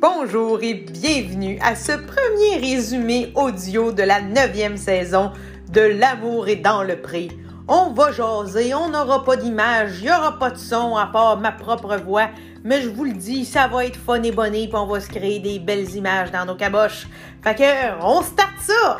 bonjour et bienvenue à ce premier résumé audio de la neuvième saison de L'amour est dans le prix. On va jaser, on n'aura pas d'image, il n'y aura pas de son à part ma propre voix, mais je vous le dis, ça va être fun et bonné, puis on va se créer des belles images dans nos caboches. Fait que, on start ça!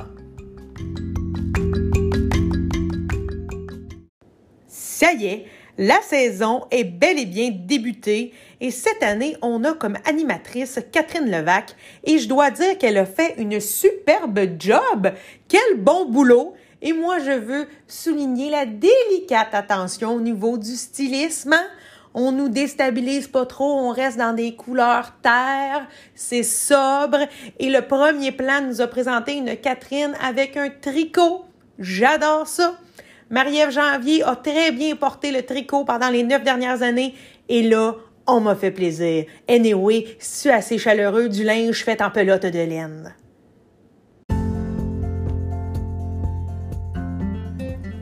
Ça y est, la saison est bel et bien débutée et cette année, on a comme animatrice Catherine Levac et je dois dire qu'elle a fait une superbe job. Quel bon boulot! Et moi, je veux souligner la délicate attention au niveau du stylisme. Hein? On nous déstabilise pas trop, on reste dans des couleurs terre, c'est sobre. Et le premier plan nous a présenté une Catherine avec un tricot. J'adore ça. Marie-Ève Janvier a très bien porté le tricot pendant les neuf dernières années. Et là, on m'a fait plaisir. Anyway, c'est assez chaleureux du linge fait en pelote de laine.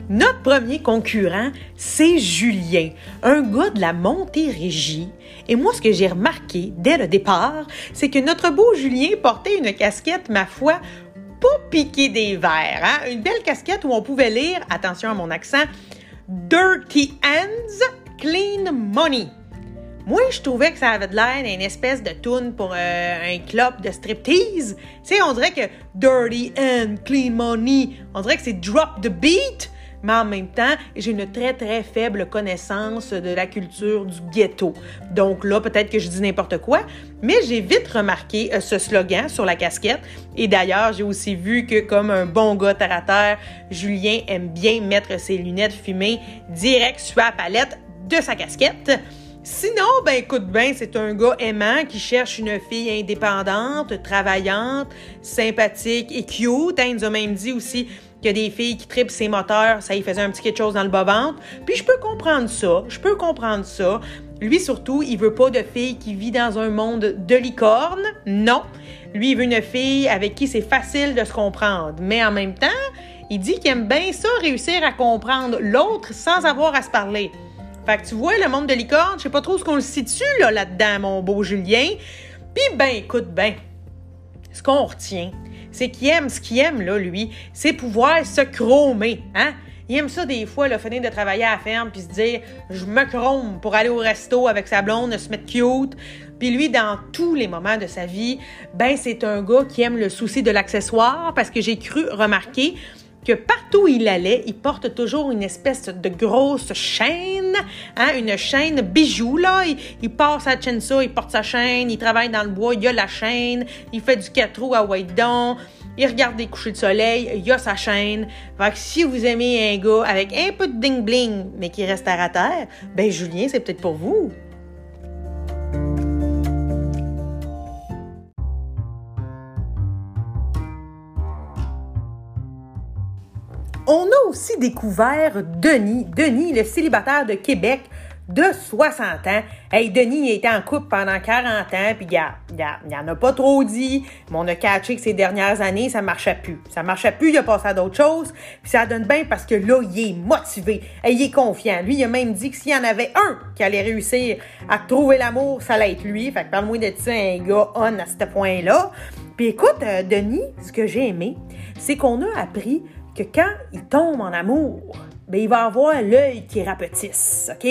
Notre premier concurrent, c'est Julien, un gars de la Montérégie. Et moi, ce que j'ai remarqué dès le départ, c'est que notre beau Julien portait une casquette, ma foi, pas piqué des verres. Hein? Une belle casquette où on pouvait lire, attention à mon accent, Dirty Hands, Clean Money. Moi, je trouvais que ça avait de l'air d'une espèce de tune pour euh, un club de striptease. Tu sais, on dirait que Dirty and Clean Money, on dirait que c'est Drop the Beat mais en même temps, j'ai une très, très faible connaissance de la culture du ghetto. Donc là, peut-être que je dis n'importe quoi, mais j'ai vite remarqué euh, ce slogan sur la casquette. Et d'ailleurs, j'ai aussi vu que, comme un bon gars terre à terre, Julien aime bien mettre ses lunettes fumées direct sur la palette de sa casquette. Sinon, ben écoute bien, c'est un gars aimant qui cherche une fille indépendante, travaillante, sympathique et cute. Hein, il nous a même dit aussi qu'il y a des filles qui tripent ses moteurs, ça y faisait un petit quelque chose dans le bas-ventre. Puis je peux comprendre ça, je peux comprendre ça. Lui surtout, il veut pas de fille qui vit dans un monde de licorne, non. Lui, il veut une fille avec qui c'est facile de se comprendre. Mais en même temps, il dit qu'il aime bien ça, réussir à comprendre l'autre sans avoir à se parler. Fait que tu vois, le monde de licorne, je sais pas trop ce qu'on le situe là, là-dedans, mon beau Julien. Puis ben, écoute, ben, ce qu'on retient, c'est qu'il aime ce qu'il aime, là, lui, c'est pouvoir se chromer, hein? Il aime ça des fois, le finir de travailler à la ferme puis se dire je me chrome pour aller au resto avec sa blonde, se mettre cute. Puis lui, dans tous les moments de sa vie, ben c'est un gars qui aime le souci de l'accessoire parce que j'ai cru remarquer que partout où il allait, il porte toujours une espèce de grosse chaîne, hein, une chaîne bijou, là. Il, il sa chaîne il porte sa chaîne, il travaille dans le bois, il a la chaîne, il fait du quatre roues à White il regarde des couchers de soleil, il a sa chaîne. Fait que si vous aimez un gars avec un peu de ding-bling, mais qui reste à terre, ben Julien, c'est peut-être pour vous. On a aussi découvert Denis, Denis, le célibataire de Québec de 60 ans. Hey, Denis il était en couple pendant 40 ans, puis il, il, en a pas trop dit, mais on a catché que ces dernières années, ça marchait plus. Ça marchait plus, il a passé à d'autres choses, puis ça donne bien parce que là, il est motivé, il est confiant. Lui, il a même dit que s'il y en avait un qui allait réussir à trouver l'amour, ça allait être lui. Fait que parle-moi de ça, un gars on à ce point-là. Puis écoute, euh, Denis, ce que j'ai aimé, c'est qu'on a appris quand il tombe en amour, ben, il va avoir l'œil qui rapetisse, OK?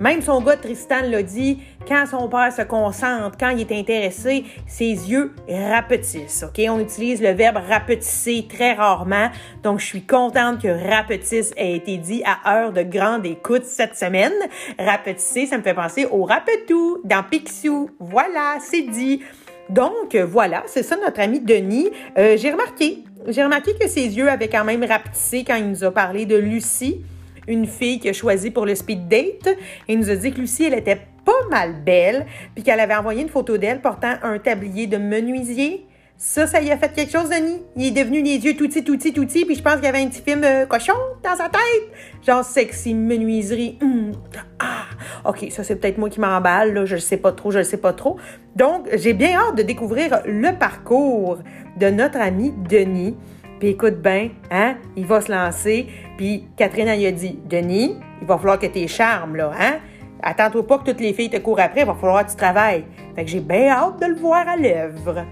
Même son gars Tristan l'a dit, quand son père se concentre, quand il est intéressé, ses yeux rapetissent, OK? On utilise le verbe rapetisser très rarement, donc je suis contente que rapetisse ait été dit à heure de grande écoute cette semaine. Rapetisser, ça me fait penser au rapetou dans Picsou. Voilà, c'est dit. Donc, voilà, c'est ça notre ami Denis. Euh, j'ai remarqué, j'ai remarqué que ses yeux avaient quand même rapetissé quand il nous a parlé de Lucie, une fille qu'il a choisie pour le speed date. Il nous a dit que Lucie, elle était pas mal belle, puis qu'elle avait envoyé une photo d'elle portant un tablier de menuisier. Ça, ça y a fait quelque chose, Denis? Il est devenu les yeux tout petits, tout petits, tout petits, puis je pense qu'il y avait un petit film cochon dans sa tête. Genre sexy menuiserie. Hum, ah, OK, ça c'est peut-être moi qui m'emballe, là, je ne sais pas trop, je ne sais pas trop. Donc, j'ai bien hâte de découvrir le parcours de notre ami Denis. Puis écoute bien, hein, il va se lancer. Puis Catherine, a dit, Denis, il va falloir que tes charmes, là, hein? Attends-toi pas que toutes les filles te courent après, il va falloir que tu travailles. Fait que j'ai bien hâte de le voir à l'œuvre.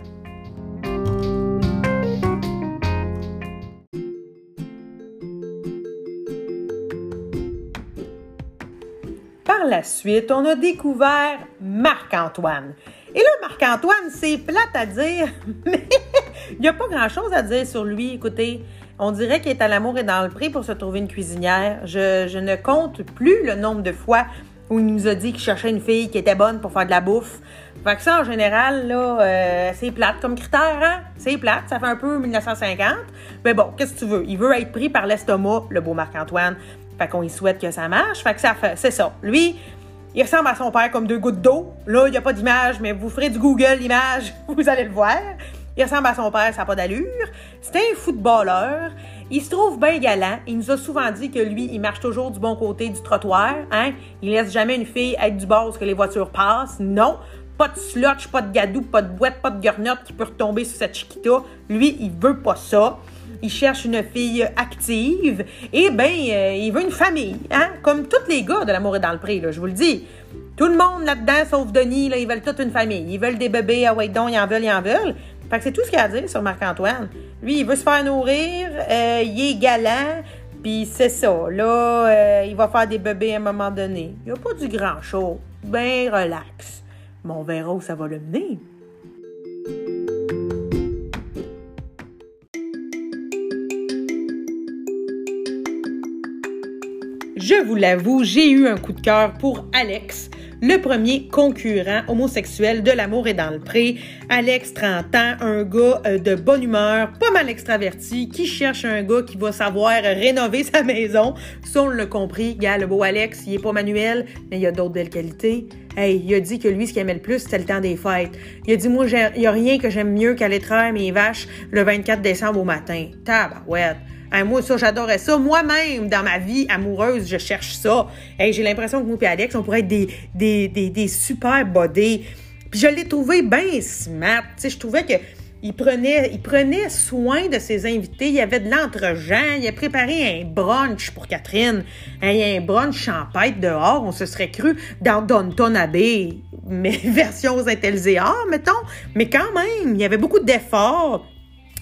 La suite, on a découvert Marc-Antoine. Et là, Marc-Antoine, c'est plate à dire, mais il n'y a pas grand-chose à dire sur lui. Écoutez, on dirait qu'il est à l'amour et dans le prix pour se trouver une cuisinière. Je, ne compte plus le nombre de fois où il nous a dit qu'il cherchait une fille qui était bonne pour faire de la bouffe. Fait que ça, en général, là, euh, c'est plate comme critère, hein? C'est plate, ça fait un peu 1950. Mais bon, qu'est-ce que tu veux? Il veut être pris par l'estomac, le beau Marc-Antoine. Fait qu'on y souhaite que ça marche. Fait que ça fait, c'est ça. Lui, il ressemble à son père comme deux gouttes d'eau. Là, il n'y a pas d'image, mais vous ferez du Google l'image, vous allez le voir. Il ressemble à son père, ça n'a pas d'allure. C'est un footballeur. Il se trouve bien galant. Il nous a souvent dit que lui, il marche toujours du bon côté du trottoir. Hein? Il laisse jamais une fille être du bord que les voitures passent. Non. Pas de slotch, pas de gadou, pas de boîte, pas de garnotte qui peut retomber sur cette chiquita. Lui, il veut pas ça. Il cherche une fille active. Et ben, euh, il veut une famille. Hein? Comme tous les gars de l'amour est dans le pré, là, je vous le dis. Tout le monde là-dedans, sauf Denis, là, ils veulent toute une famille. Ils veulent des bébés, ah ouais, donc, ils en veulent, ils en veulent. Fait que c'est tout ce qu'il a à dire sur Marc-Antoine. Lui, il veut se faire nourrir, euh, il est galant, puis c'est ça. Là, euh, il va faire des bébés à un moment donné. Il n'y a pas du grand show. Ben relax. Mais on verra où ça va le mener. Je vous l'avoue, j'ai eu un coup de cœur pour Alex, le premier concurrent homosexuel de l'amour et dans le pré. Alex, 30 ans, un gars euh, de bonne humeur, pas mal extraverti, qui cherche un gars qui va savoir rénover sa maison. Ça, on l'a compris. Gars, le beau Alex, il est pas manuel, mais il a d'autres belles qualités. Hey, il a dit que lui, ce qu'il aimait le plus, c'était le temps des fêtes. Il a dit, moi, il y a rien que j'aime mieux qu'aller traire mes vaches le 24 décembre au matin. Tabarouette. Hey, moi, ça, j'adorais ça. Moi-même, dans ma vie amoureuse, je cherche ça. Hey, j'ai l'impression que moi et Alex, on pourrait être des, des, des, des super bodés. Puis je l'ai trouvé bien smart. Tu sais, je trouvais que il prenait, soin de ses invités. Il y avait de l'entre-gens. Il a préparé un brunch pour Catherine. un brunch champêtre dehors. On se serait cru dans Downton Abbey. Mais version Intelzéar, mettons. Mais quand même, il y avait beaucoup d'efforts.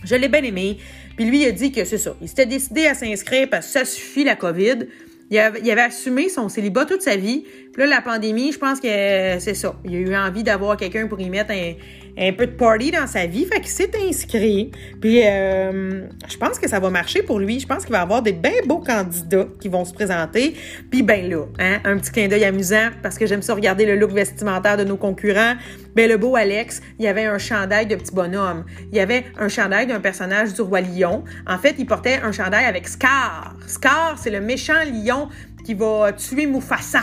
Je l'ai bien aimé. Puis lui, il a dit que c'est ça. Il s'était décidé à s'inscrire parce que ça suffit la COVID. Il avait, assumé son célibat toute sa vie. Là, la pandémie, je pense que c'est ça. Il a eu envie d'avoir quelqu'un pour y mettre un, un peu de party dans sa vie. Fait qu'il s'est inscrit. Puis euh, je pense que ça va marcher pour lui. Je pense qu'il va avoir des bien beaux candidats qui vont se présenter. Puis ben là, hein, un petit clin d'œil amusant parce que j'aime ça regarder le look vestimentaire de nos concurrents. Ben le beau Alex, il avait un chandail de petit bonhomme. Il avait un chandail d'un personnage du roi lion. En fait, il portait un chandail avec Scar. Scar, c'est le méchant lion qui va tuer Mufasa.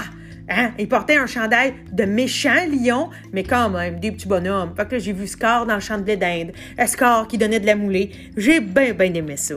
Hein? Il portait un chandail de méchant lion, mais quand même, des petits bonhommes. Fait que j'ai vu Scar dans le champ d'Inde. Scar qui donnait de la moulée. J'ai bien, bien aimé ça.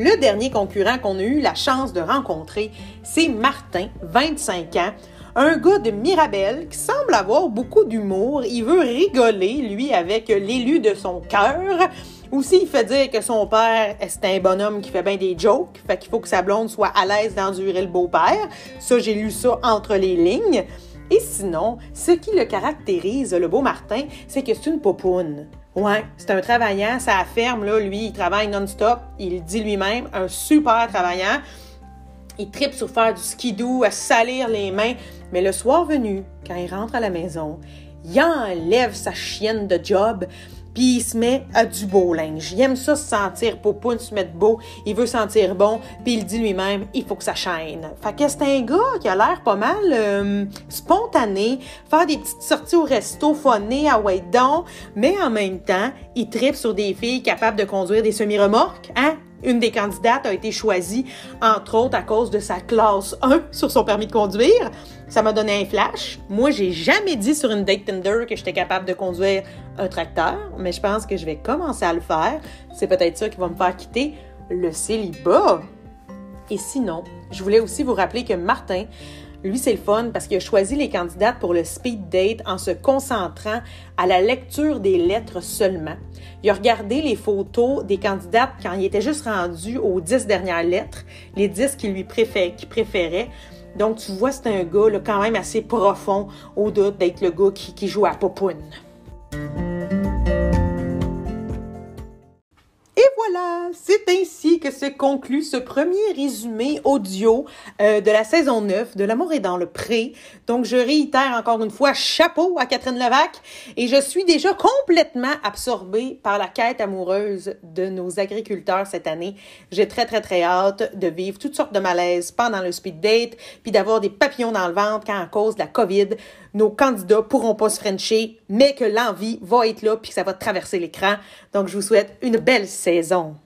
Le dernier concurrent qu'on a eu la chance de rencontrer, c'est Martin, 25 ans, un gars de Mirabel qui semble avoir beaucoup d'humour. Il veut rigoler, lui, avec l'élu de son cœur. Aussi, il fait dire que son père, c'est un bonhomme qui fait bien des jokes, fait qu'il faut que sa blonde soit à l'aise d'endurer le beau-père. Ça, j'ai lu ça entre les lignes. Et sinon, ce qui le caractérise, le beau Martin, c'est que c'est une popoune. Ouais, c'est un travaillant, ça affirme, là, lui, il travaille non-stop, il dit lui-même, un super travaillant. Il tripe sur faire du skidoo, à salir les mains, mais le soir venu, quand il rentre à la maison, il enlève sa chienne de job, puis il se met à du beau linge. Il aime ça se sentir popoune, se mettre beau, il veut sentir bon, puis il dit lui-même, il faut que ça chaîne. Fait que c'est un gars qui a l'air pas mal euh, spontané, faire des petites sorties au resto, phoné à Waydon, mais en même temps, il tripe sur des filles capables de conduire des semi-remorques, hein? Une des candidates a été choisie, entre autres, à cause de sa classe 1 sur son permis de conduire. Ça m'a donné un flash. Moi, j'ai jamais dit sur une date Tinder que j'étais capable de conduire un tracteur, mais je pense que je vais commencer à le faire. C'est peut-être ça qui va me faire quitter le célibat. Et sinon, je voulais aussi vous rappeler que Martin Lui, c'est le fun parce qu'il a choisi les candidates pour le speed date en se concentrant à la lecture des lettres seulement. Il a regardé les photos des candidates quand il était juste rendu aux dix dernières lettres, les dix qu'il lui préférait. Donc, tu vois, c'est un gars là, quand même assez profond, au doute d'être le gars qui, joue à Popoune. C'est ainsi que se conclut ce premier résumé audio euh, de la saison 9 de L'amour est dans le pré. Donc, je réitère encore une fois, chapeau à Catherine Levac et je suis déjà complètement absorbée par la quête amoureuse de nos agriculteurs cette année. J'ai très, très, très hâte de vivre toutes sortes de malaises pendant le speed date puis d'avoir des papillons dans le ventre quand à cause de la COVID, nos candidats pourront pas se frencher, mais que l'envie va être là puis que ça va traverser l'écran. Donc, je vous souhaite une belle saison.